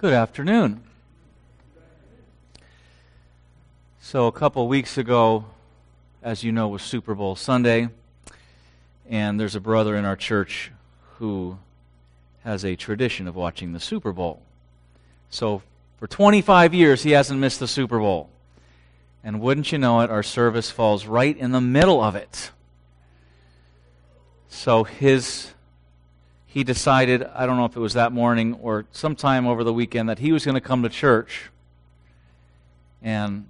Good afternoon. So, a couple weeks ago, as you know, was Super Bowl Sunday, and there's a brother in our church who has a tradition of watching the Super Bowl. So, for 25 years, he hasn't missed the Super Bowl. And wouldn't you know it, our service falls right in the middle of it. So, his he decided, I don't know if it was that morning or sometime over the weekend, that he was going to come to church. And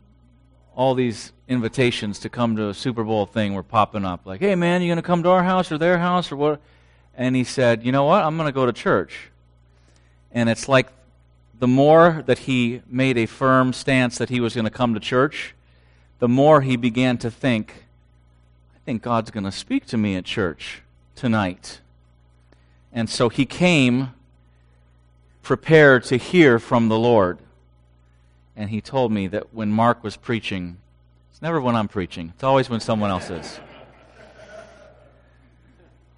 all these invitations to come to a Super Bowl thing were popping up. Like, hey, man, you going to come to our house or their house or what? And he said, you know what? I'm going to go to church. And it's like the more that he made a firm stance that he was going to come to church, the more he began to think, I think God's going to speak to me at church tonight. And so he came prepared to hear from the Lord. And he told me that when Mark was preaching, it's never when I'm preaching, it's always when someone else is.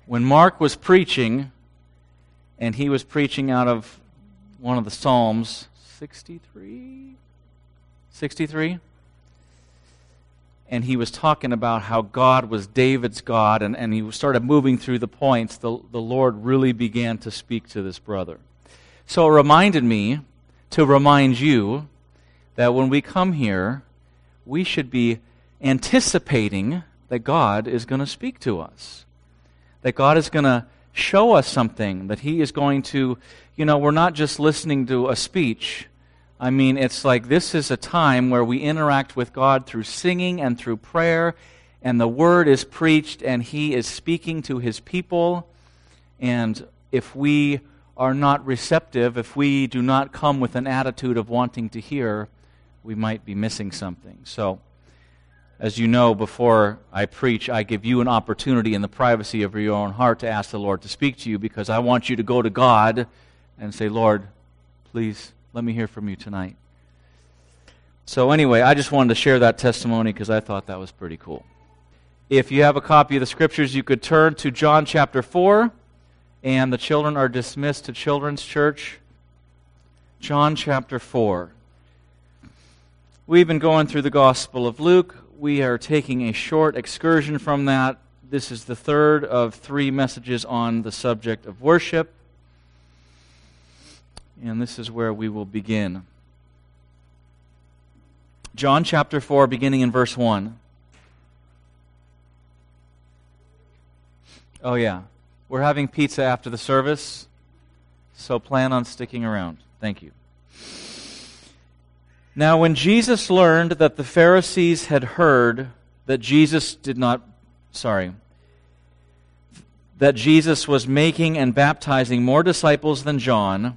When Mark was preaching, and he was preaching out of one of the Psalms, 63? 63? And he was talking about how God was David's God, and, and he started moving through the points, the, the Lord really began to speak to this brother. So it reminded me to remind you that when we come here, we should be anticipating that God is going to speak to us, that God is going to show us something, that He is going to, you know, we're not just listening to a speech I mean, it's like this is a time where we interact with God through singing and through prayer, and the word is preached, and He is speaking to His people. And if we are not receptive, if we do not come with an attitude of wanting to hear, we might be missing something. So, as you know, before I preach, I give you an opportunity in the privacy of your own heart to ask the Lord to speak to you because I want you to go to God and say, Lord, please let me hear from you tonight. So, anyway, I just wanted to share that testimony because I thought that was pretty cool. If you have a copy of the scriptures, you could turn to John chapter 4, and the children are dismissed to Children's Church. John chapter 4. We've been going through the Gospel of Luke. We are taking a short excursion from that. This is the third of three messages on the subject of worship and this is where we will begin. John chapter 4, beginning in verse 1. Oh, yeah. We're having pizza after the service, so plan on sticking around. Thank you. Now, when Jesus learned that the Pharisees had heard that Jesus did not, sorry, that Jesus was making and baptizing more disciples than John,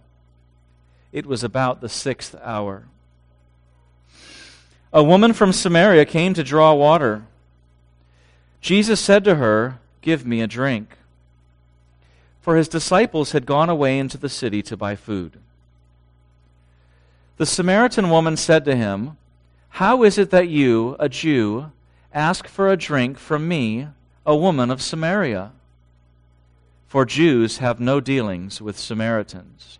It was about the sixth hour. A woman from Samaria came to draw water. Jesus said to her, Give me a drink. For his disciples had gone away into the city to buy food. The Samaritan woman said to him, How is it that you, a Jew, ask for a drink from me, a woman of Samaria? For Jews have no dealings with Samaritans.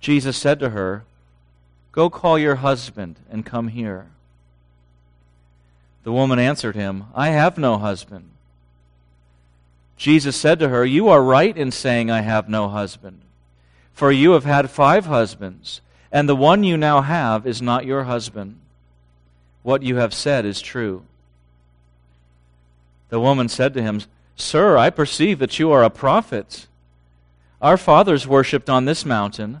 Jesus said to her, Go call your husband and come here. The woman answered him, I have no husband. Jesus said to her, You are right in saying, I have no husband. For you have had five husbands, and the one you now have is not your husband. What you have said is true. The woman said to him, Sir, I perceive that you are a prophet. Our fathers worshipped on this mountain,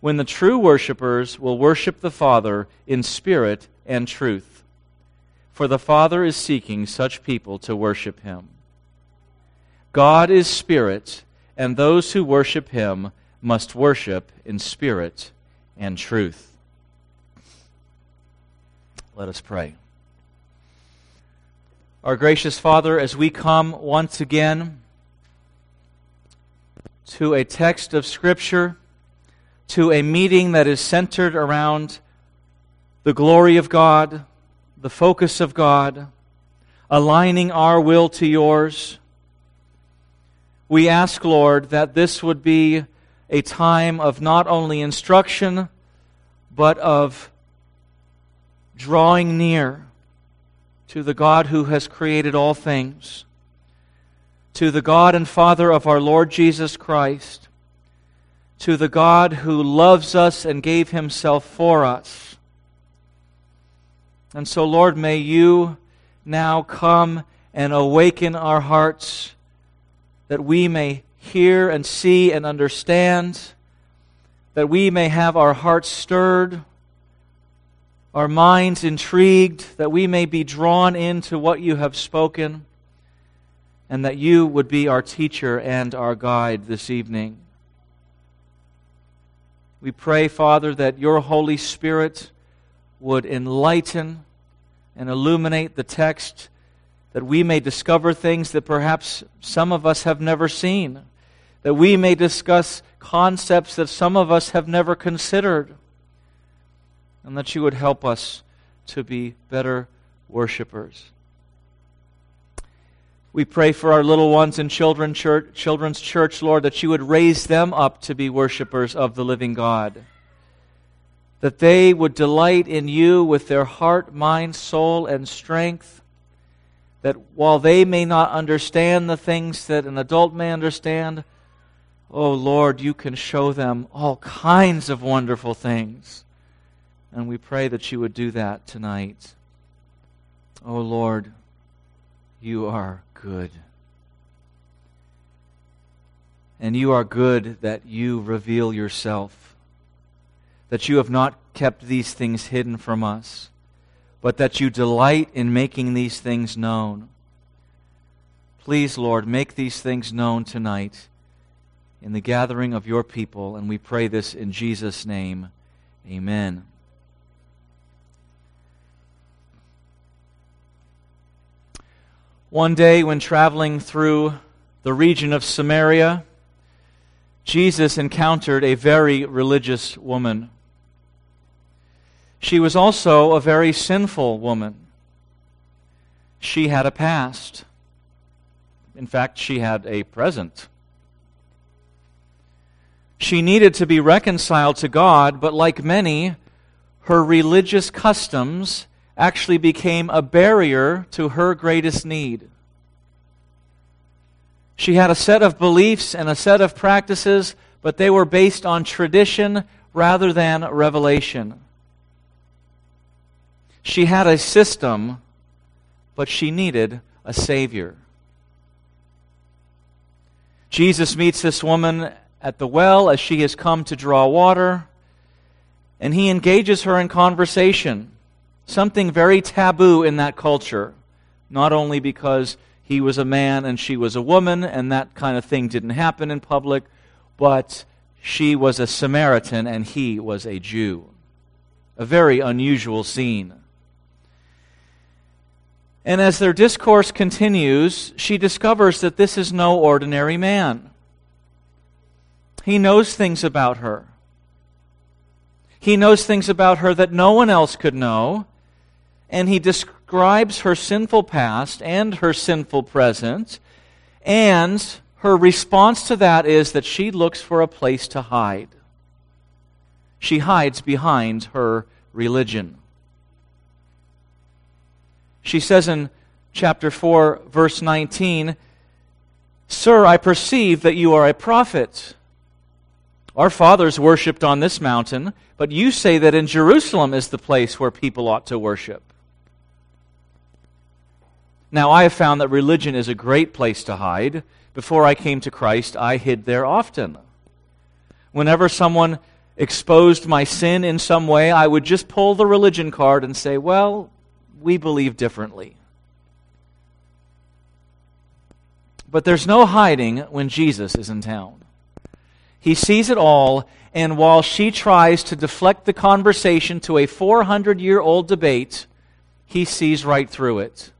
when the true worshippers will worship the Father in spirit and truth. For the Father is seeking such people to worship him. God is spirit and those who worship him must worship in spirit and truth. Let us pray. Our gracious Father, as we come once again to a text of Scripture, to a meeting that is centered around the glory of God, the focus of God, aligning our will to yours, we ask, Lord, that this would be a time of not only instruction, but of drawing near to the God who has created all things, to the God and Father of our Lord Jesus Christ, to the God who loves us and gave himself for us. And so, Lord, may you now come and awaken our hearts that we may hear and see and understand, that we may have our hearts stirred, our minds intrigued, that we may be drawn into what you have spoken, and that you would be our teacher and our guide this evening. We pray, Father, that your Holy Spirit would enlighten and illuminate the text that we may discover things that perhaps some of us have never seen, that we may discuss concepts that some of us have never considered, and that you would help us to be better worshipers. We pray for our little ones in children church, children's church, Lord, that you would raise them up to be worshipers of the living God. That they would delight in you with their heart, mind, soul, and strength that while they may not understand the things that an adult may understand, oh Lord, you can show them all kinds of wonderful things. And we pray that you would do that tonight. Oh Lord, you are good. And you are good that you reveal yourself, that you have not kept these things hidden from us but that you delight in making these things known. Please, Lord, make these things known tonight in the gathering of your people, and we pray this in Jesus' name. Amen. One day, when traveling through the region of Samaria, Jesus encountered a very religious woman. She was also a very sinful woman. She had a past. In fact, she had a present. She needed to be reconciled to God, but like many, her religious customs actually became a barrier to her greatest need. She had a set of beliefs and a set of practices, but they were based on tradition rather than revelation. She had a system, but she needed a Savior. Jesus meets this woman at the well as she has come to draw water. And he engages her in conversation, something very taboo in that culture, not only because he was a man and she was a woman, and that kind of thing didn't happen in public, but she was a Samaritan and he was a Jew. A very unusual scene. And as their discourse continues, she discovers that this is no ordinary man. He knows things about her. He knows things about her that no one else could know. And he describes her sinful past and her sinful present. And her response to that is that she looks for a place to hide. She hides behind her religion. She says in chapter 4, verse 19, Sir, I perceive that you are a prophet. Our fathers worshipped on this mountain, but you say that in Jerusalem is the place where people ought to worship. Now, I have found that religion is a great place to hide. Before I came to Christ, I hid there often. Whenever someone exposed my sin in some way, I would just pull the religion card and say, Well, we believe differently. But there's no hiding when Jesus is in town. He sees it all, and while she tries to deflect the conversation to a 400 year old debate, he sees right through it.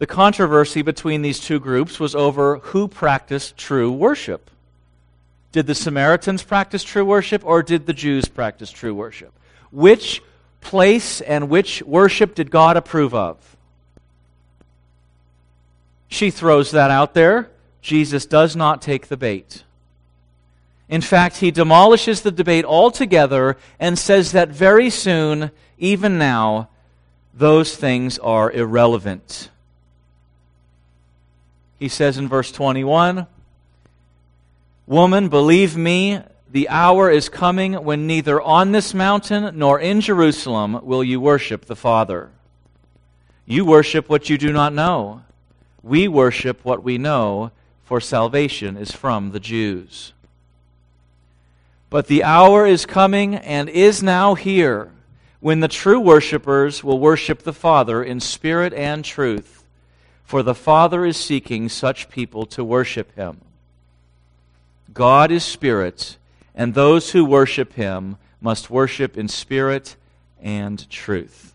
The controversy between these two groups was over who practiced true worship. Did the Samaritans practice true worship, or did the Jews practice true worship? Which place and which worship did God approve of? She throws that out there. Jesus does not take the bait. In fact, he demolishes the debate altogether and says that very soon, even now, those things are irrelevant. He says in verse 21 Woman, believe me, the hour is coming when neither on this mountain nor in Jerusalem will you worship the Father. You worship what you do not know. We worship what we know, for salvation is from the Jews. But the hour is coming and is now here when the true worshippers will worship the Father in spirit and truth, for the Father is seeking such people to worship him. God is spirit and those who worship him must worship in spirit and truth.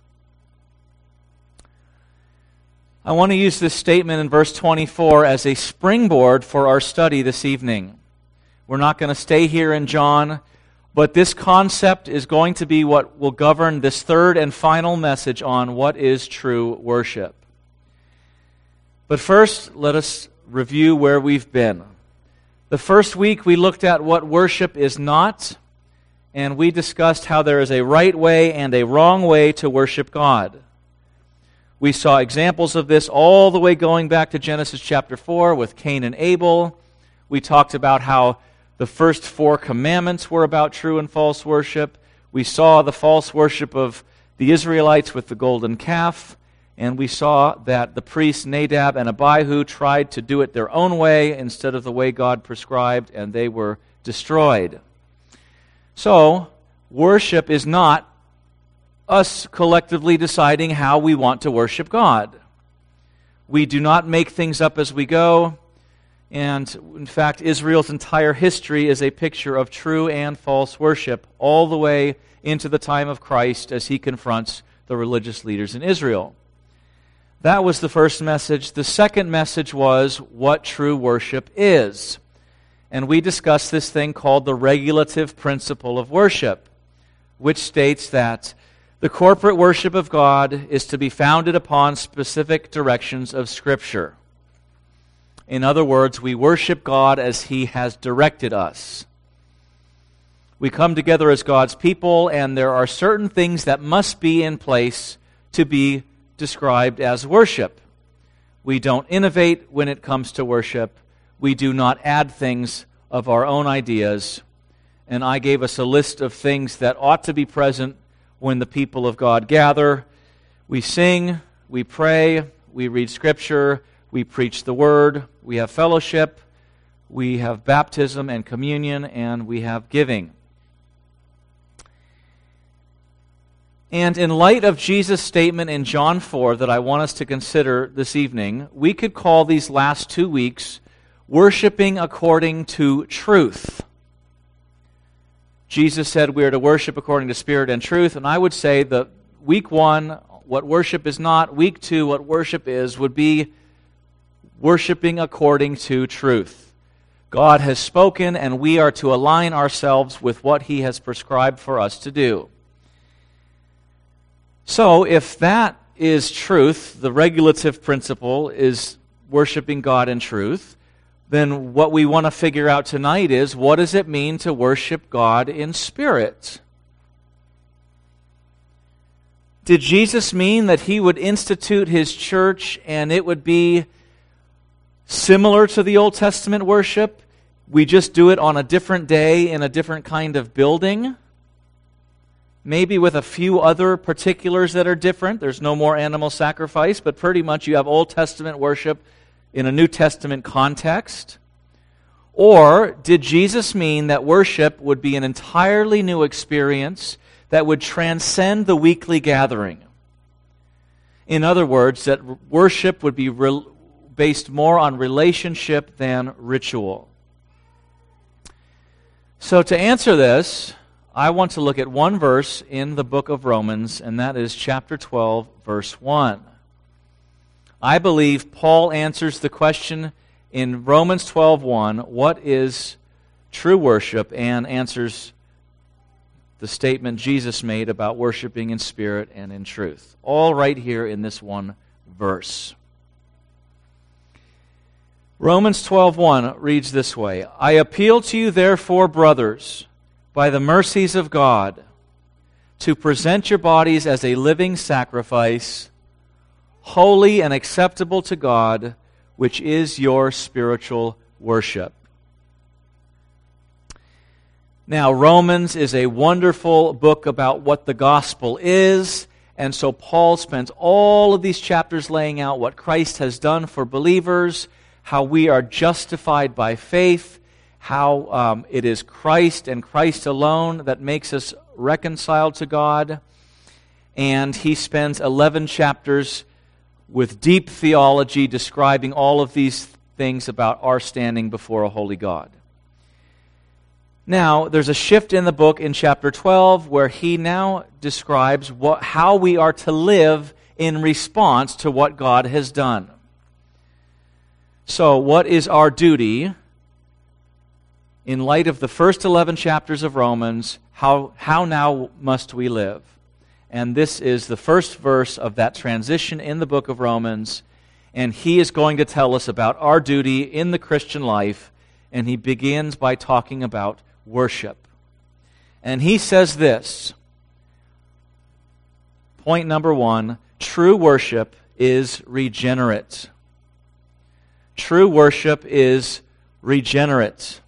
I want to use this statement in verse 24 as a springboard for our study this evening. We're not going to stay here in John, but this concept is going to be what will govern this third and final message on what is true worship. But first, let us review where we've been. The first week we looked at what worship is not, and we discussed how there is a right way and a wrong way to worship God. We saw examples of this all the way going back to Genesis chapter 4 with Cain and Abel. We talked about how the first four commandments were about true and false worship. We saw the false worship of the Israelites with the golden calf. And we saw that the priests Nadab and Abihu tried to do it their own way instead of the way God prescribed, and they were destroyed. So, worship is not us collectively deciding how we want to worship God. We do not make things up as we go. And in fact, Israel's entire history is a picture of true and false worship, all the way into the time of Christ as he confronts the religious leaders in Israel. That was the first message. The second message was what true worship is. And we discussed this thing called the regulative principle of worship, which states that the corporate worship of God is to be founded upon specific directions of Scripture. In other words, we worship God as He has directed us. We come together as God's people, and there are certain things that must be in place to be described as worship. We don't innovate when it comes to worship. We do not add things of our own ideas. And I gave us a list of things that ought to be present when the people of God gather. We sing, we pray, we read Scripture, we preach the Word, we have fellowship, we have baptism and communion, and we have giving. And in light of Jesus' statement in John 4 that I want us to consider this evening, we could call these last two weeks worshiping according to truth. Jesus said we are to worship according to spirit and truth, and I would say that week one, what worship is not, week two, what worship is, would be worshiping according to truth. God has spoken, and we are to align ourselves with what He has prescribed for us to do. So, if that is truth, the regulative principle is worshiping God in truth, then what we want to figure out tonight is what does it mean to worship God in spirit? Did Jesus mean that he would institute his church and it would be similar to the Old Testament worship? We just do it on a different day in a different kind of building? Maybe with a few other particulars that are different. There's no more animal sacrifice, but pretty much you have Old Testament worship in a New Testament context? Or did Jesus mean that worship would be an entirely new experience that would transcend the weekly gathering? In other words, that worship would be re- based more on relationship than ritual. So, to answer this, I want to look at one verse in the book of Romans, and that is chapter 12, verse 1. I believe Paul answers the question in Romans 12:1, what is true worship and answers the statement Jesus made about worshiping in spirit and in truth. All right here in this one verse. Romans 12:1 reads this way, I appeal to you therefore brothers by the mercies of God to present your bodies as a living sacrifice holy and acceptable to God, which is your spiritual worship. Now, Romans is a wonderful book about what the gospel is. And so Paul spends all of these chapters laying out what Christ has done for believers, how we are justified by faith, how um, it is Christ and Christ alone that makes us reconciled to God. And he spends 11 chapters with deep theology describing all of these things about our standing before a holy God. Now, there's a shift in the book in chapter 12 where he now describes what, how we are to live in response to what God has done. So, what is our duty in light of the first 11 chapters of Romans? How, how now must we live? And this is the first verse of that transition in the book of Romans. And he is going to tell us about our duty in the Christian life. And he begins by talking about worship. And he says this Point number one true worship is regenerate. True worship is regenerate.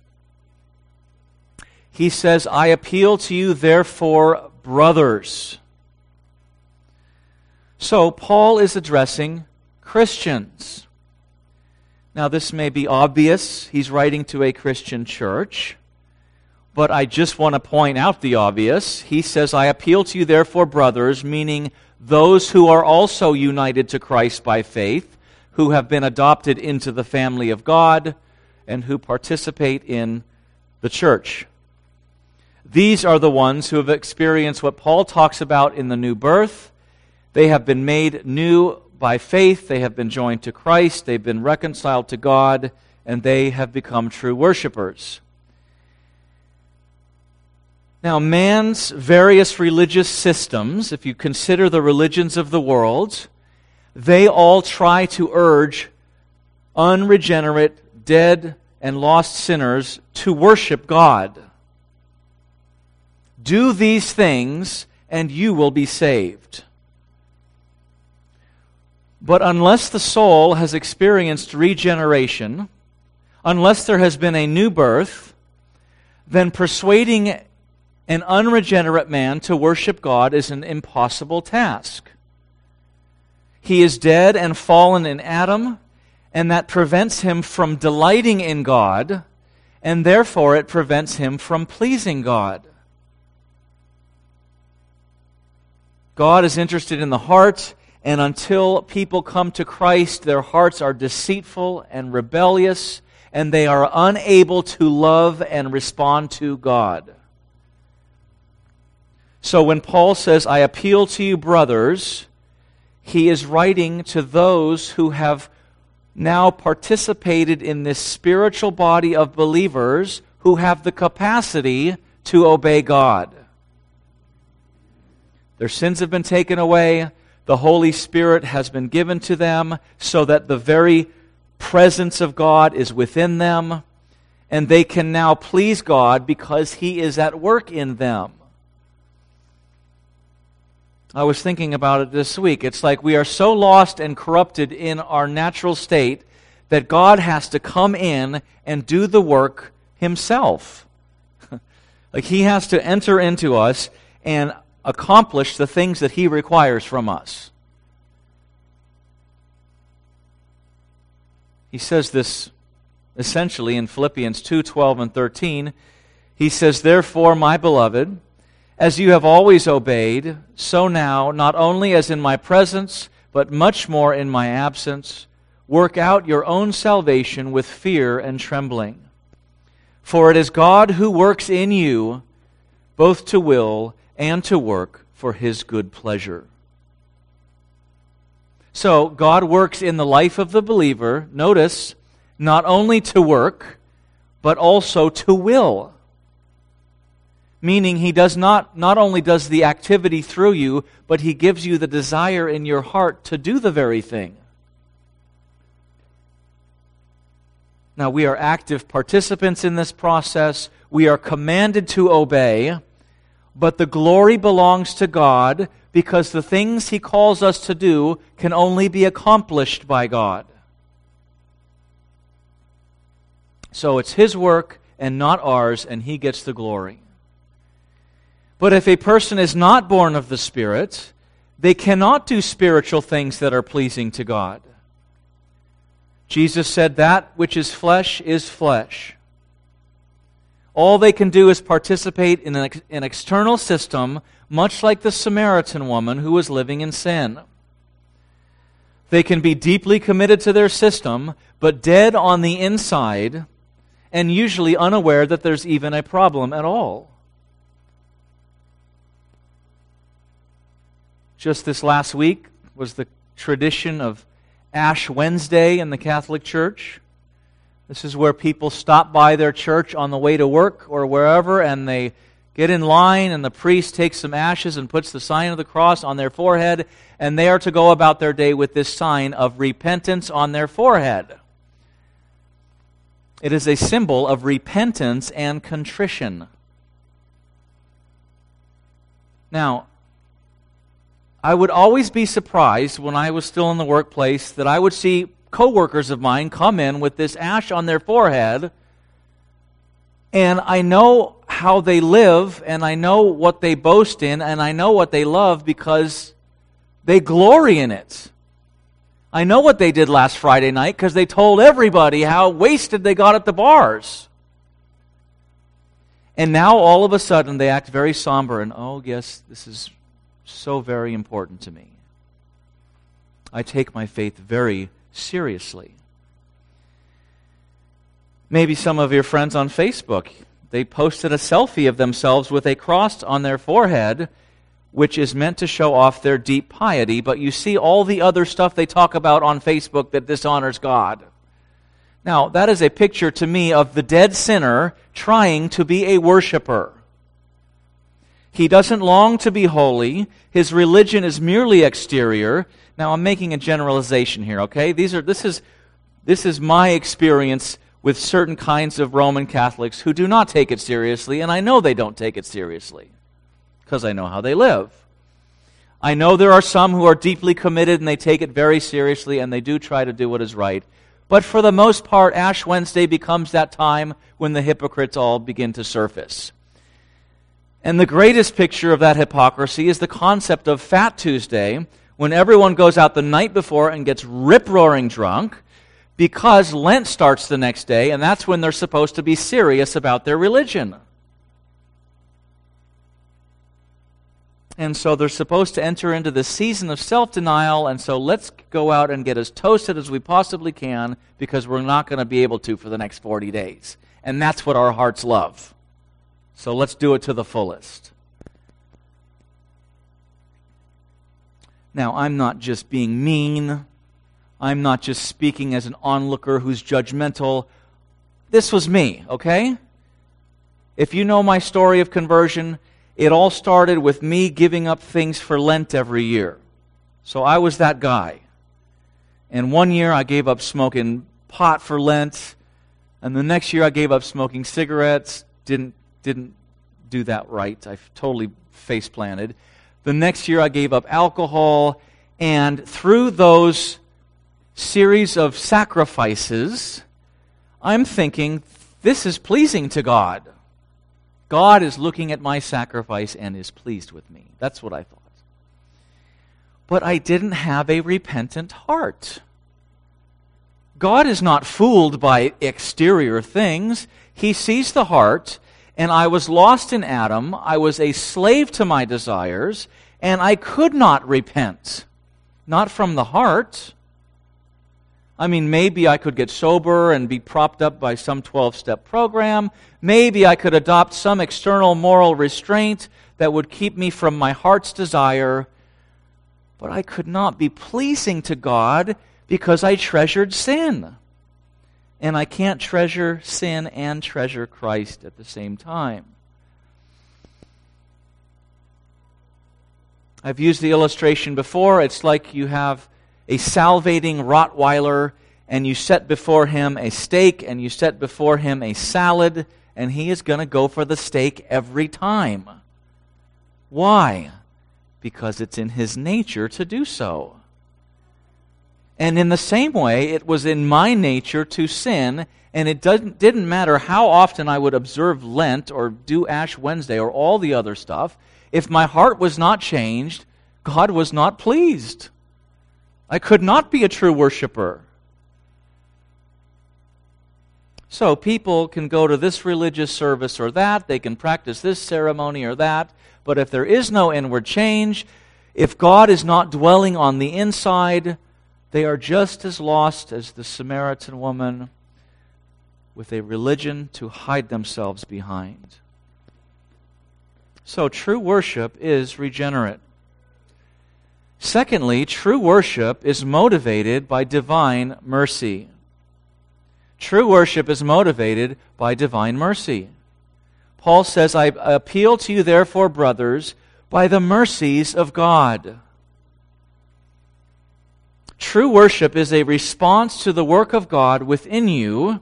He says, I appeal to you, therefore, brothers. So, Paul is addressing Christians. Now, this may be obvious. He's writing to a Christian church. But I just want to point out the obvious. He says, I appeal to you, therefore, brothers, meaning those who are also united to Christ by faith, who have been adopted into the family of God, and who participate in the church. These are the ones who have experienced what Paul talks about in the new birth they have been made new by faith. They have been joined to Christ. They've been reconciled to God, and they have become true worshipers. Now, man's various religious systems, if you consider the religions of the world, they all try to urge unregenerate, dead, and lost sinners to worship God. Do these things, and you will be saved. But unless the soul has experienced regeneration, unless there has been a new birth, then persuading an unregenerate man to worship God is an impossible task. He is dead and fallen in Adam, and that prevents him from delighting in God, and therefore it prevents him from pleasing God. God is interested in the heart, and until people come to Christ, their hearts are deceitful and rebellious, and they are unable to love and respond to God. So when Paul says, I appeal to you, brothers, he is writing to those who have now participated in this spiritual body of believers who have the capacity to obey God. Their sins have been taken away. The Holy Spirit has been given to them so that the very presence of God is within them. And they can now please God because He is at work in them. I was thinking about it this week. It's like we are so lost and corrupted in our natural state that God has to come in and do the work himself. like he has to enter into us and accomplish the things that he requires from us. He says this essentially in Philippians 2 12 and 13. He says, Therefore, my beloved, as you have always obeyed, so now, not only as in my presence, but much more in my absence, work out your own salvation with fear and trembling. For it is God who works in you both to will and to work for his good pleasure. So, God works in the life of the believer, notice, not only to work, but also to will. Meaning he does not not only does the activity through you but he gives you the desire in your heart to do the very thing. Now we are active participants in this process. We are commanded to obey but the glory belongs to God because the things he calls us to do can only be accomplished by God so it's his work and not ours and he gets the glory but if a person is not born of the Spirit, they cannot do spiritual things that are pleasing to God. Jesus said, That which is flesh is flesh. All they can do is participate in an, an external system, much like the Samaritan woman who was living in sin. They can be deeply committed to their system, but dead on the inside, and usually unaware that there's even a problem at all. Just this last week was the tradition of Ash Wednesday in the Catholic Church. This is where people stop by their church on the way to work or wherever and they get in line and the priest takes some ashes and puts the sign of the cross on their forehead and they are to go about their day with this sign of repentance on their forehead. It is a symbol of repentance and contrition. Now, I would always be surprised when I was still in the workplace that I would see coworkers of mine come in with this ash on their forehead and I know how they live and I know what they boast in and I know what they love because they glory in it. I know what they did last Friday night because they told everybody how wasted they got at the bars. And now all of a sudden they act very somber and, oh, yes, this is so very important to me. I take my faith very seriously. Maybe some of your friends on Facebook, they posted a selfie of themselves with a cross on their forehead, which is meant to show off their deep piety, but you see all the other stuff they talk about on Facebook that dishonors God. Now, that is a picture to me of the dead sinner trying to be a worshiper. He doesn't long to be holy. His religion is merely exterior. Now, I'm making a generalization here, okay? These are, this, is, this is my experience with certain kinds of Roman Catholics who do not take it seriously, and I know they don't take it seriously because I know how they live. I know there are some who are deeply committed and they take it very seriously and they do try to do what is right. But for the most part, Ash Wednesday becomes that time when the hypocrites all begin to surface. And the greatest picture of that hypocrisy is the concept of Fat Tuesday, when everyone goes out the night before and gets rip roaring drunk because Lent starts the next day, and that's when they're supposed to be serious about their religion. And so they're supposed to enter into the season of self denial, and so let's go out and get as toasted as we possibly can because we're not going to be able to for the next 40 days. And that's what our hearts love. So let's do it to the fullest. Now, I'm not just being mean. I'm not just speaking as an onlooker who's judgmental. This was me, okay? If you know my story of conversion, it all started with me giving up things for Lent every year. So I was that guy. And one year I gave up smoking pot for Lent, and the next year I gave up smoking cigarettes. Didn't didn't do that right. I totally face planted. The next year I gave up alcohol, and through those series of sacrifices, I'm thinking this is pleasing to God. God is looking at my sacrifice and is pleased with me. That's what I thought. But I didn't have a repentant heart. God is not fooled by exterior things. He sees the heart, and I was lost in Adam. I was a slave to my desires, and I could not repent. Not from the heart. I mean, maybe I could get sober and be propped up by some 12 step program. Maybe I could adopt some external moral restraint that would keep me from my heart's desire. But I could not be pleasing to God because I treasured sin. And I can't treasure sin and treasure Christ at the same time. I've used the illustration before. It's like you have a salivating Rottweiler and you set before him a steak and you set before him a salad, and he is going to go for the steak every time. Why? Because it's in his nature to do so. And in the same way, it was in my nature to sin, and it doesn't, didn't matter how often I would observe Lent or do Ash Wednesday or all the other stuff. If my heart was not changed, God was not pleased. I could not be a true worshiper. So people can go to this religious service or that, they can practice this ceremony or that, but if there is no inward change, if God is not dwelling on the inside, they are just as lost as the Samaritan woman with a religion to hide themselves behind. So true worship is regenerate. Secondly, true worship is motivated by divine mercy. True worship is motivated by divine mercy. Paul says, I appeal to you, therefore, brothers, by the mercies of God. True worship is a response to the work of God within you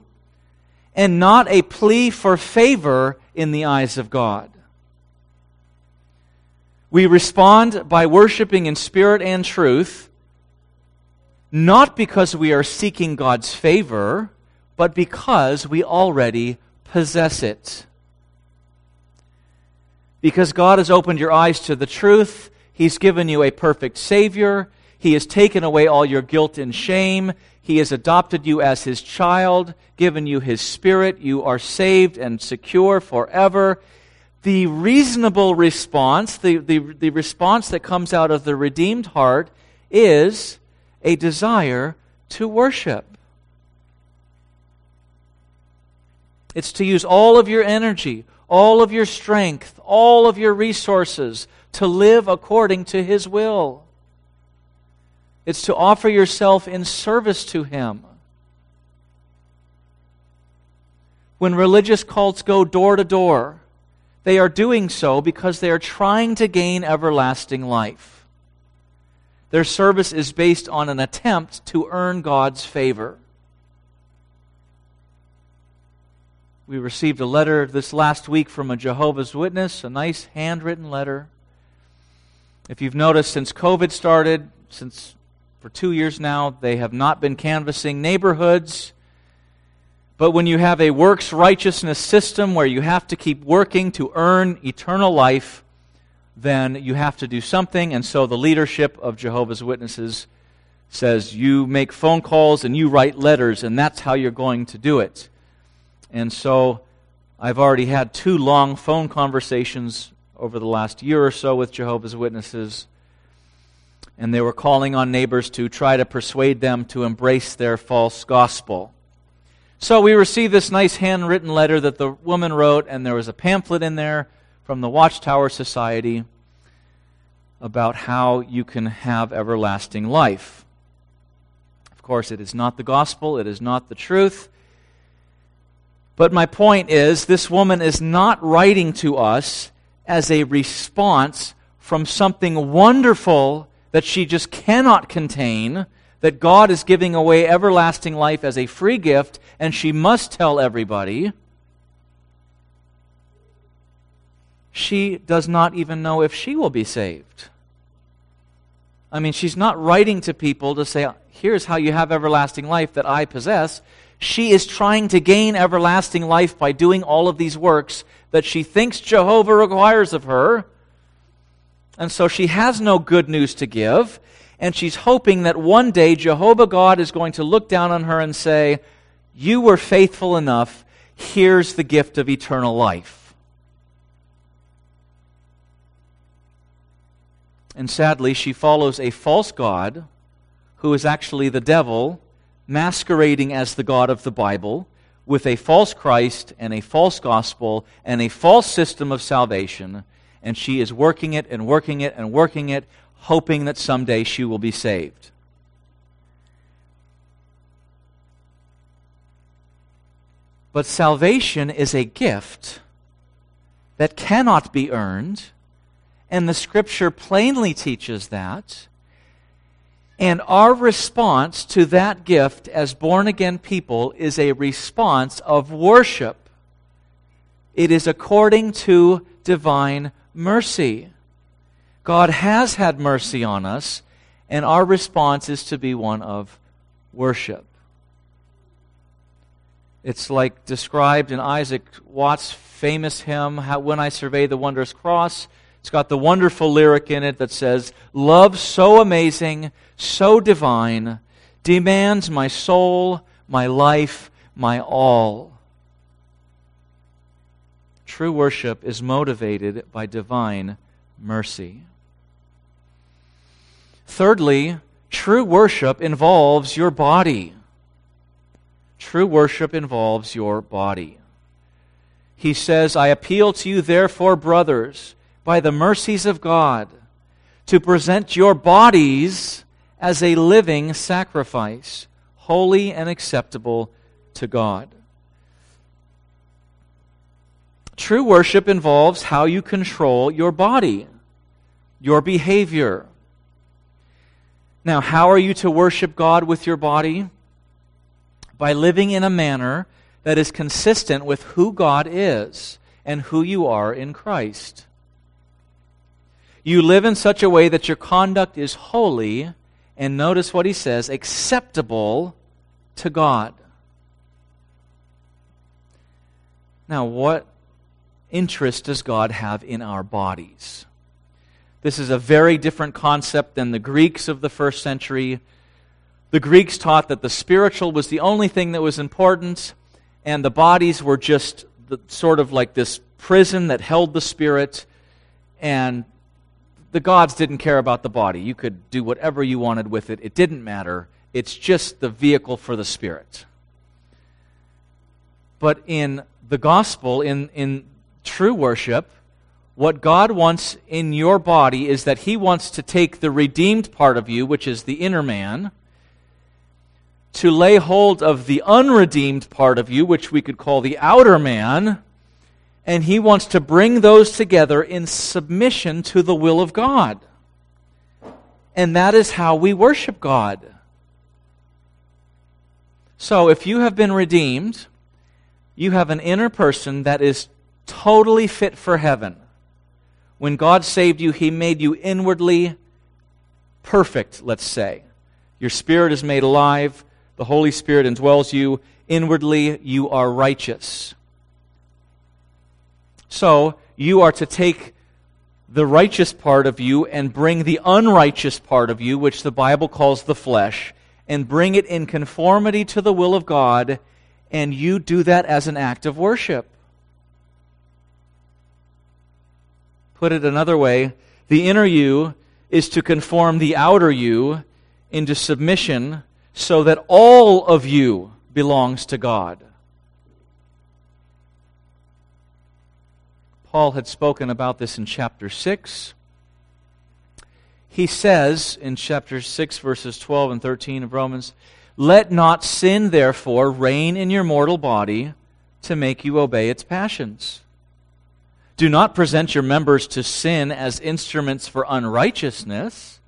and not a plea for favor in the eyes of God. We respond by worshiping in spirit and truth, not because we are seeking God's favor, but because we already possess it. Because God has opened your eyes to the truth, He's given you a perfect Savior, He has taken away all your guilt and shame, He has adopted you as His child, given you His Spirit, you are saved and secure forever the reasonable response, the, the, the response that comes out of the redeemed heart, is a desire to worship. It's to use all of your energy, all of your strength, all of your resources to live according to His will. It's to offer yourself in service to Him. When religious cults go door to door, they are doing so because they are trying to gain everlasting life. Their service is based on an attempt to earn God's favor. We received a letter this last week from a Jehovah's Witness, a nice handwritten letter. If you've noticed, since COVID started, since for two years now, they have not been canvassing neighborhoods but when you have a works righteousness system where you have to keep working to earn eternal life, then you have to do something. And so the leadership of Jehovah's Witnesses says you make phone calls and you write letters, and that's how you're going to do it. And so I've already had two long phone conversations over the last year or so with Jehovah's Witnesses. And they were calling on neighbors to try to persuade them to embrace their false gospel. So we received this nice handwritten letter that the woman wrote, and there was a pamphlet in there from the Watchtower Society about how you can have everlasting life. Of course, it is not the gospel, it is not the truth. But my point is, this woman is not writing to us as a response from something wonderful that she just cannot contain, that God is giving away everlasting life as a free gift, and she must tell everybody. She does not even know if she will be saved. I mean, she's not writing to people to say, here's how you have everlasting life that I possess. She is trying to gain everlasting life by doing all of these works that she thinks Jehovah requires of her. And so she has no good news to give. And she's hoping that one day Jehovah God is going to look down on her and say, You were faithful enough. Here's the gift of eternal life. And sadly, she follows a false God who is actually the devil masquerading as the God of the Bible with a false Christ and a false gospel and a false system of salvation. And she is working it and working it and working it, hoping that someday she will be saved. But salvation is a gift that cannot be earned, and the scripture plainly teaches that. And our response to that gift as born again people is a response of worship. It is according to divine mercy. God has had mercy on us, and our response is to be one of worship. It's like described in Isaac Watts' famous hymn, When I Survey the Wondrous Cross. It's got the wonderful lyric in it that says, Love so amazing, so divine, demands my soul, my life, my all. True worship is motivated by divine mercy. Thirdly, true worship involves your body. True worship involves your body. He says, I appeal to you, therefore, brothers by the mercies of God to present your bodies as a living sacrifice, holy and acceptable to God. True worship involves how you control your body, your behavior. Now, how are you to worship God with your body? By living in a manner that is consistent with who God is and who you are in Christ. You live in such a way that your conduct is holy, and notice what he says acceptable to God. Now, what interest does God have in our bodies? This is a very different concept than the Greeks of the first century. The Greeks taught that the spiritual was the only thing that was important, and the bodies were just the, sort of like this prison that held the spirit, and the gods didn't care about the body. You could do whatever you wanted with it, it didn't matter. It's just the vehicle for the Spirit. But in the gospel, in, in true worship, what God wants in your body is that He wants to take the redeemed part of you, which is the inner man, to lay hold of the unredeemed part of you, which we could call the outer man, and he wants to bring those together in submission to the will of God. And that is how we worship God. So, if you have been redeemed, you have an inner person that is totally fit for heaven. When God saved you, He made you inwardly perfect, let's say. Your spirit is made alive, the Holy Spirit indwells you. Inwardly, you are righteous. So you are to take the righteous part of you and bring the unrighteous part of you, which the Bible calls the flesh, and bring it in conformity to the will of God, and you do that as an act of worship. Put it another way, the inner you is to conform the outer you into submission so that all of you belongs to God. Paul had spoken about this in chapter 6. He says in chapter 6, verses 12 and 13 of Romans, Let not sin, therefore, reign in your mortal body to make you obey its passions. Do not present your members to sin as instruments for unrighteousness,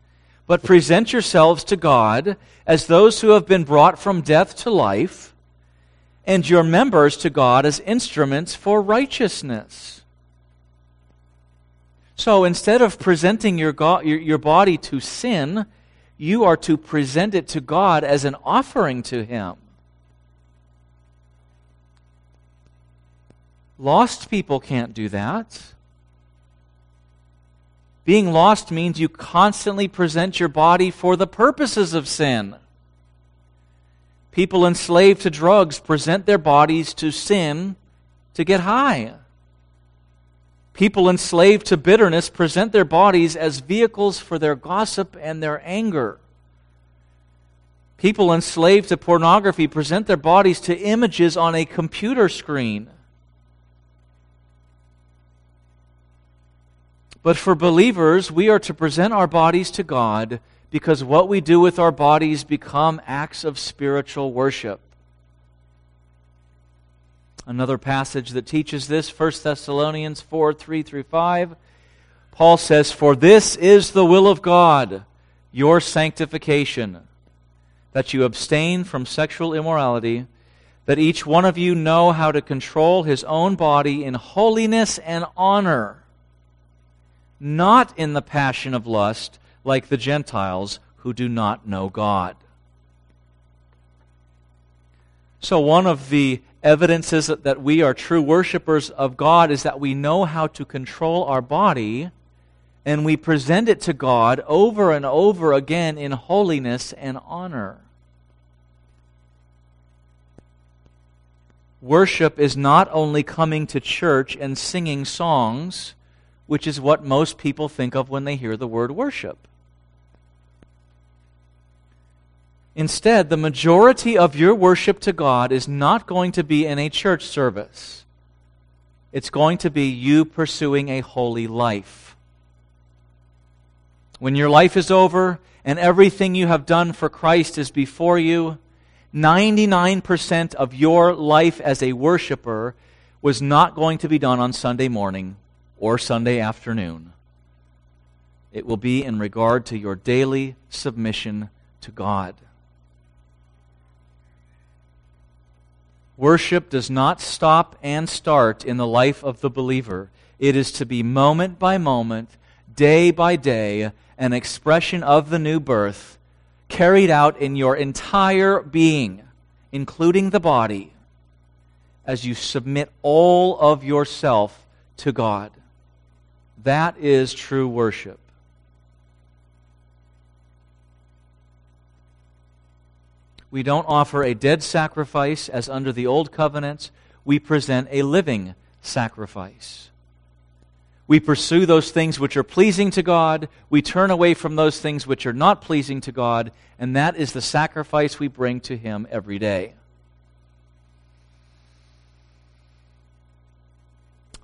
but present yourselves to God as those who have been brought from death to life, and your members to God as instruments for righteousness. So instead of presenting your, God, your, your body to sin, you are to present it to God as an offering to Him. Lost people can't do that. Being lost means you constantly present your body for the purposes of sin. People enslaved to drugs present their bodies to sin to get high. People enslaved to bitterness present their bodies as vehicles for their gossip and their anger. People enslaved to pornography present their bodies to images on a computer screen. But for believers, we are to present our bodies to God because what we do with our bodies become acts of spiritual worship. Another passage that teaches this, 1 Thessalonians 4 3 through 5. Paul says, For this is the will of God, your sanctification, that you abstain from sexual immorality, that each one of you know how to control his own body in holiness and honor not in the passion of lust like the Gentiles who do not know God. So, one of the evidences that we are true worshippers of God is that we know how to control our body and we present it to God over and over again in holiness and honor. Worship is not only coming to church and singing songs which is what most people think of when they hear the word worship. Instead, the majority of your worship to God is not going to be in a church service. It's going to be you pursuing a holy life. When your life is over and everything you have done for Christ is before you, 99% of your life as a worshiper was not going to be done on Sunday morning or Sunday afternoon. It will be in regard to your daily submission to God. Worship does not stop and start in the life of the believer. It is to be moment by moment, day by day, an expression of the new birth carried out in your entire being, including the body, as you submit all of yourself to God. That is true worship. We don't offer a dead sacrifice as under the old covenant. We present a living sacrifice. We pursue those things which are pleasing to God. We turn away from those things which are not pleasing to God. And that is the sacrifice we bring to Him every day.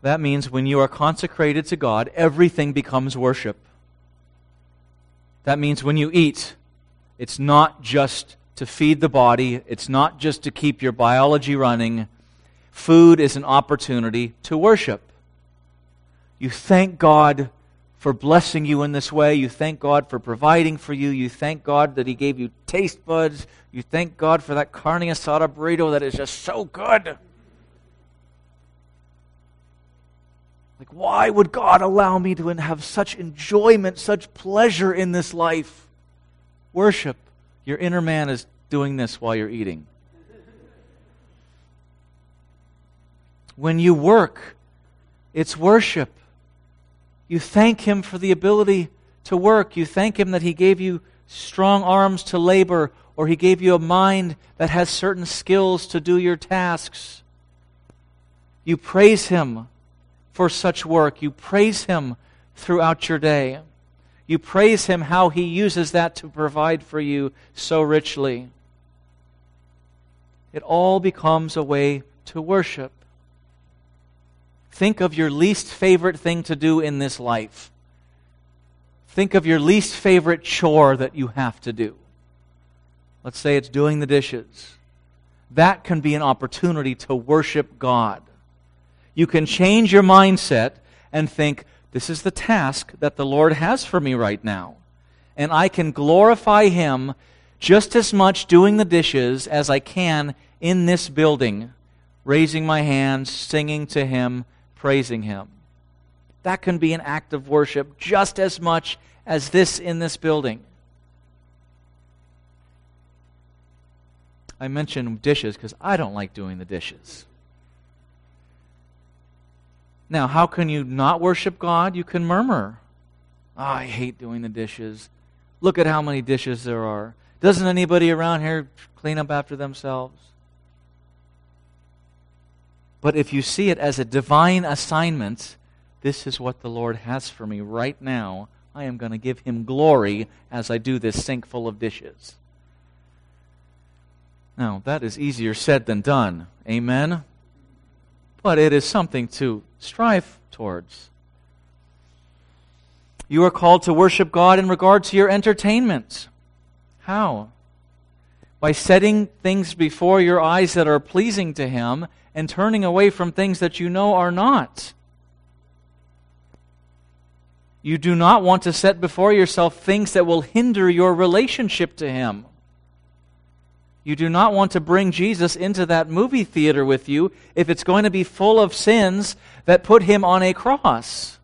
That means when you are consecrated to God, everything becomes worship. That means when you eat, it's not just to feed the body, it's not just to keep your biology running. Food is an opportunity to worship. You thank God for blessing you in this way. You thank God for providing for you. You thank God that He gave you taste buds. You thank God for that carne asada burrito that is just so good. Like, why would God allow me to have such enjoyment, such pleasure in this life? Worship. Your inner man is doing this while you're eating. When you work, it's worship. You thank Him for the ability to work. You thank Him that He gave you strong arms to labor, or He gave you a mind that has certain skills to do your tasks. You praise Him for such work. You praise Him throughout your day. You praise Him how He uses that to provide for you so richly. It all becomes a way to worship. Think of your least favorite thing to do in this life. Think of your least favorite chore that you have to do. Let's say it's doing the dishes. That can be an opportunity to worship God. You can change your mindset and think, this is the task that the Lord has for me right now. And I can glorify Him just as much doing the dishes as I can in this building, raising my hands, singing to Him, praising Him. That can be an act of worship just as much as this in this building. I mention dishes because I don't like doing the dishes. Now, how can you not worship God? You can murmur. Oh, I hate doing the dishes. Look at how many dishes there are. Doesn't anybody around here clean up after themselves? But if you see it as a divine assignment, this is what the Lord has for me right now. I am going to give him glory as I do this sink full of dishes. Now, that is easier said than done. Amen? But it is something to strive towards. You are called to worship God in regard to your entertainment. How? By setting things before your eyes that are pleasing to Him and turning away from things that you know are not. You do not want to set before yourself things that will hinder your relationship to Him. You do not want to bring Jesus into that movie theater with you if it's going to be full of sins that put him on a cross.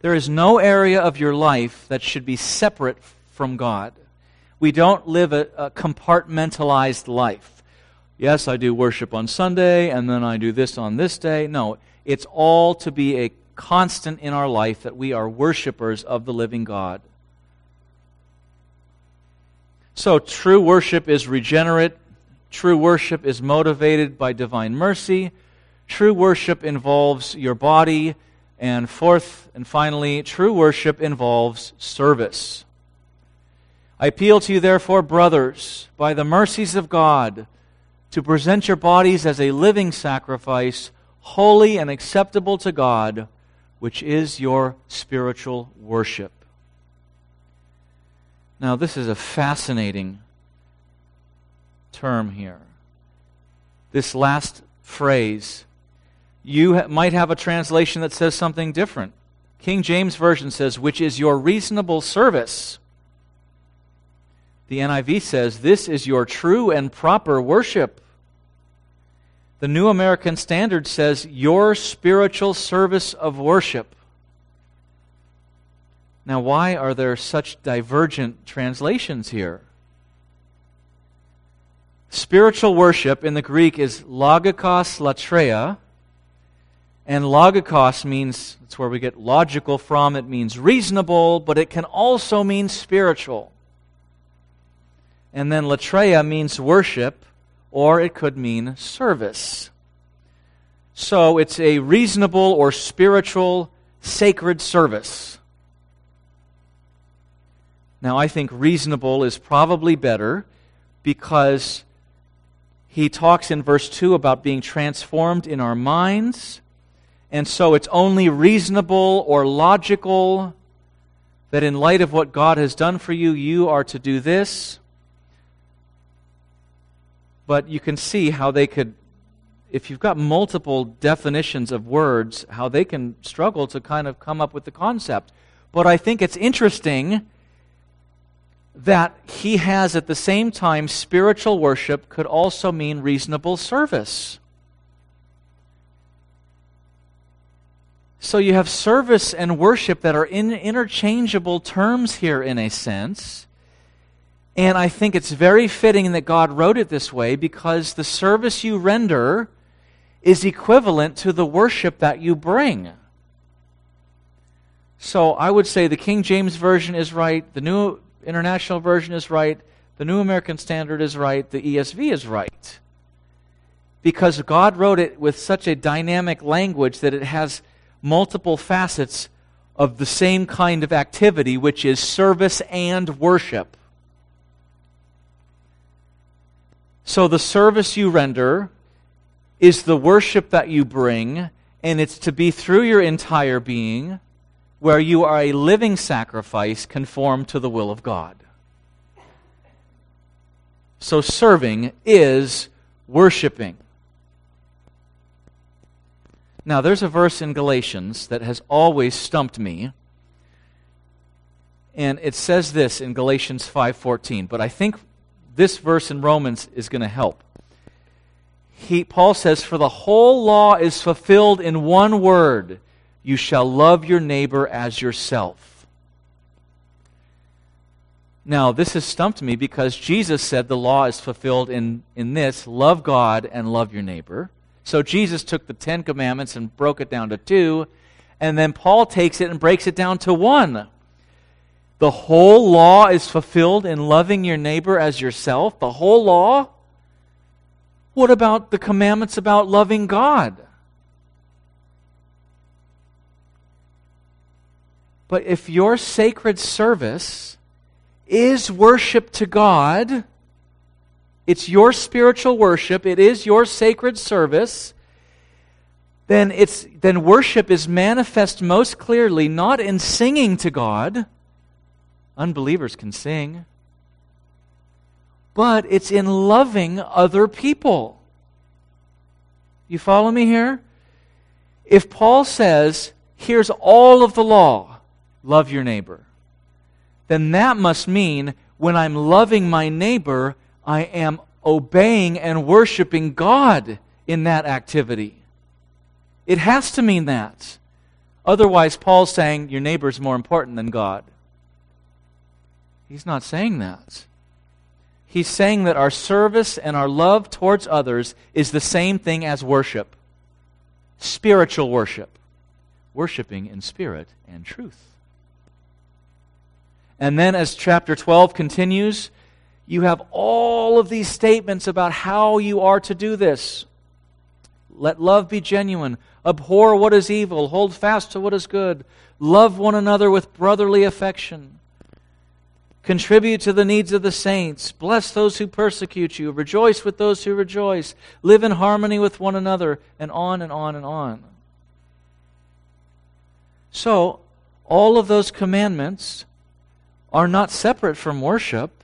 There is no area of your life that should be separate from God. We don't live a, a, compartmentalized life. Yes, I do worship on Sunday, and then I do this on this day. No, it's all to be a constant in our life that we are worshipers of the living God. So, true worship is regenerate. True worship is motivated by divine mercy. True worship involves your body. And fourth and finally, true worship involves service. I appeal to you, therefore, brothers, by the mercies of God, to present your bodies as a living sacrifice, holy and acceptable to God, which is your spiritual worship. Now, this is a fascinating term here. This last phrase, you ha- might have a translation that says something different. King James Version says, which is your reasonable service. The NIV says, this is your true and proper worship. The New American Standard says, your spiritual service of worship. Now, why are there such divergent translations here? Spiritual worship in the Greek is logikos latreia. And logikos means, that's where we get logical from. It means reasonable, but it can also mean spiritual. And then latreia means worship, or it could mean service. So it's a reasonable or spiritual sacred service. Now, I think reasonable is probably better because he talks in verse 2 about being transformed in our minds. And so it's only reasonable or logical that in light of what God has done for you, you are to do this. But you can see how they could, if you've got multiple definitions of words, how they can struggle to kind of come up with the concept. But I think it's interesting that he has at the same time spiritual worship could also mean reasonable service. So you have service and worship that are in interchangeable terms here in a sense. And I think it's very fitting that God wrote it this way because the service you render is equivalent to the worship that you bring. So I would say the King James Version is right, the New International Version is right, the New American Standard is right, the ESV is right. because God wrote it with such a dynamic language that it has multiple facets of the same kind of activity, which is service and worship. So the service you render is the worship that you bring, and it's to be through your entire being, where you are a living sacrifice conformed to the will of God. So serving is worshiping. Now, there's a verse in Galatians that has always stumped me. And it says this in Galatians 5:14, but I think this verse in Romans is going to help. He, Paul says, For the whole law is fulfilled in one word you shall love your neighbor as yourself. Now, this has stumped me because Jesus said the law is fulfilled in, in this love God and love your neighbor. So Jesus took the Ten Commandments and broke it down to two, and then Paul takes it and breaks it down to one. The whole law is fulfilled in loving your neighbor as yourself. The whole law? What about the commandments about loving God? But if your sacred service is worship to God, it's your spiritual worship, it is your sacred service, then, it's, then worship is manifest most clearly not in singing to God, unbelievers can sing, but it's in loving other people. You follow me here? If Paul says, here's all of the law, love your neighbor, then that must mean when I'm loving my neighbor, I am obeying and worshiping God in that activity. It has to mean that. Otherwise, Paul's saying your neighbor is more important than God. He's not saying that. He's saying that our service and our love towards others is the same thing as worship spiritual worship, worshiping in spirit and truth. And then, as chapter 12 continues, you have all of these statements about how you are to do this. Let love be genuine. Abhor what is evil. Hold fast to what is good. Love one another with brotherly affection. Contribute to the needs of the saints. Bless those who persecute you. Rejoice with those who rejoice. Live in harmony with one another. And on and on and on. So, all of those commandments are not separate from worship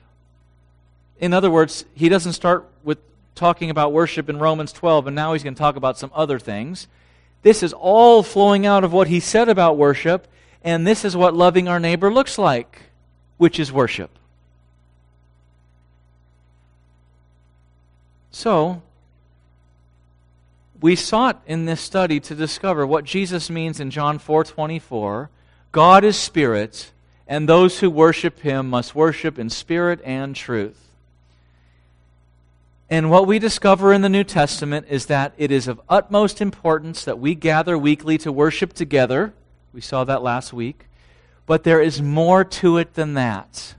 in other words, he doesn't start with talking about worship in Romans 12, and now he's going to talk about some other things. This is all flowing out of what he said about worship, and this is what loving our neighbor looks like, which is worship. So, we sought in this study to discover what Jesus means in John 4:24, God is spirit, and those who worship him must worship in spirit and truth. And what we discover in the New Testament is that it is of utmost importance that we gather weekly to worship together. We saw that last week. But there is more to it than that.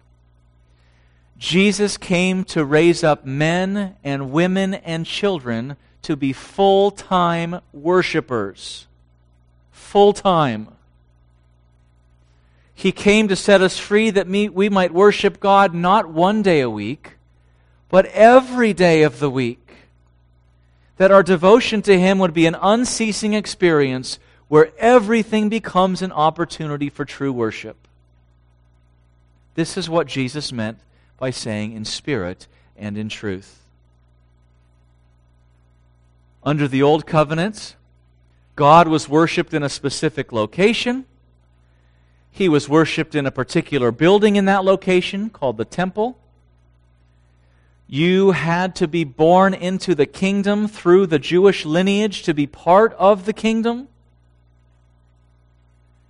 Jesus came to raise up men and women and children to be full time worshipers. Full time. He came to set us free that we might worship God not one day a week but every day of the week. That our devotion to Him would be an unceasing experience where everything becomes an opportunity for true worship. This is what Jesus meant by saying in spirit and in truth. Under the Old Covenant, God was worshiped in a specific location. He was worshiped in a particular building in that location called the temple. You had to be born into the kingdom through the Jewish lineage to be part of the kingdom.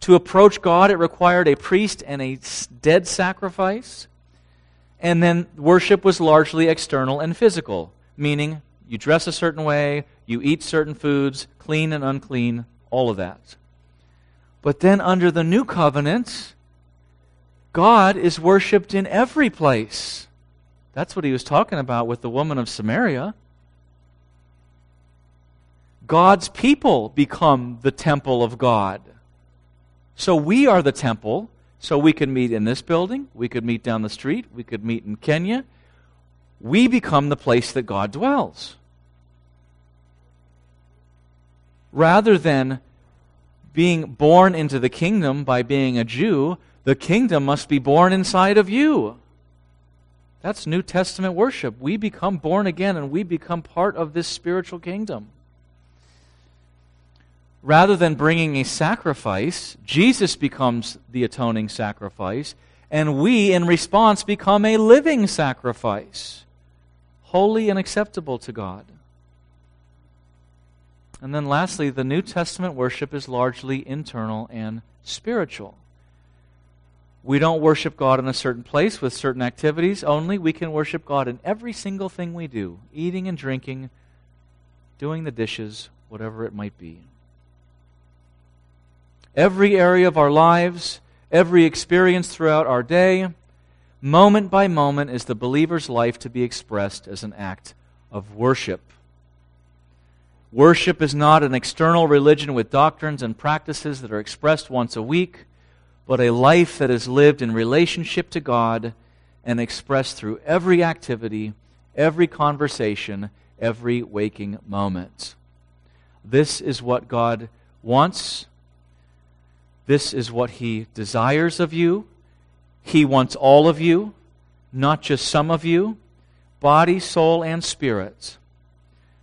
To approach God, it required a priest and a dead sacrifice. And then worship was largely external and physical, meaning you dress a certain way, you eat certain foods, clean and unclean, all of that. But then under the new covenant, God is worshiped in every place. That's what he was talking about with the woman of Samaria. God's people become the temple of God. So we are the temple. So we could meet in this building, we could meet down the street, we could meet in Kenya. We become the place that God dwells. Rather than being born into the kingdom by being a Jew, the kingdom must be born inside of you. That's New Testament worship. We become born again and we become part of this spiritual kingdom. Rather than bringing a sacrifice, Jesus becomes the atoning sacrifice, and we, in response, become a living sacrifice, holy and acceptable to God. And then, lastly, the New Testament worship is largely internal and spiritual. We don't worship God in a certain place with certain activities only. We can worship God in every single thing we do eating and drinking, doing the dishes, whatever it might be. Every area of our lives, every experience throughout our day, moment by moment, is the believer's life to be expressed as an act of worship. Worship is not an external religion with doctrines and practices that are expressed once a week but a life that is lived in relationship to God and expressed through every activity, every conversation, every waking moment. This is what God wants. This is what He desires of you. He wants all of you, not just some of you, body, soul, and spirit.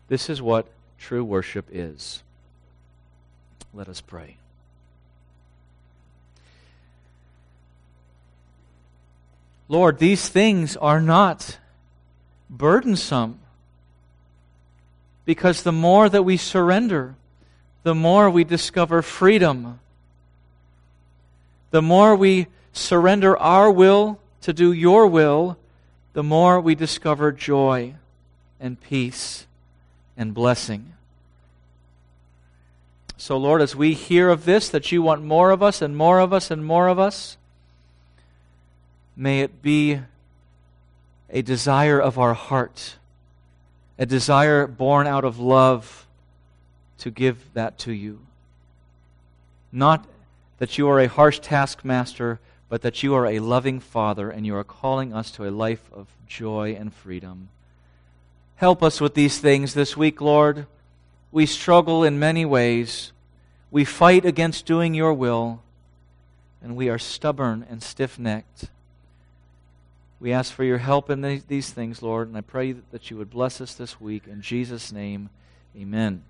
This is what true worship is. Let us pray. Lord, these things are not burdensome. Because the more that we surrender, the more we discover freedom. The more we surrender our will to do your will, the more we discover joy and peace and blessing. So, Lord, as we hear of this, that you want more of us and more of us and more of us, May it be a desire of our heart, a desire born out of love to give that to you. Not that you are a harsh taskmaster, but that you are a loving Father and you are calling us to a life of joy and freedom. Help us with these things this week, Lord. We struggle in many ways. We fight against doing your will, and we are stubborn and stiff necked. We ask for your help in these things, Lord, and I pray that you would bless us this week. In Jesus' name, amen.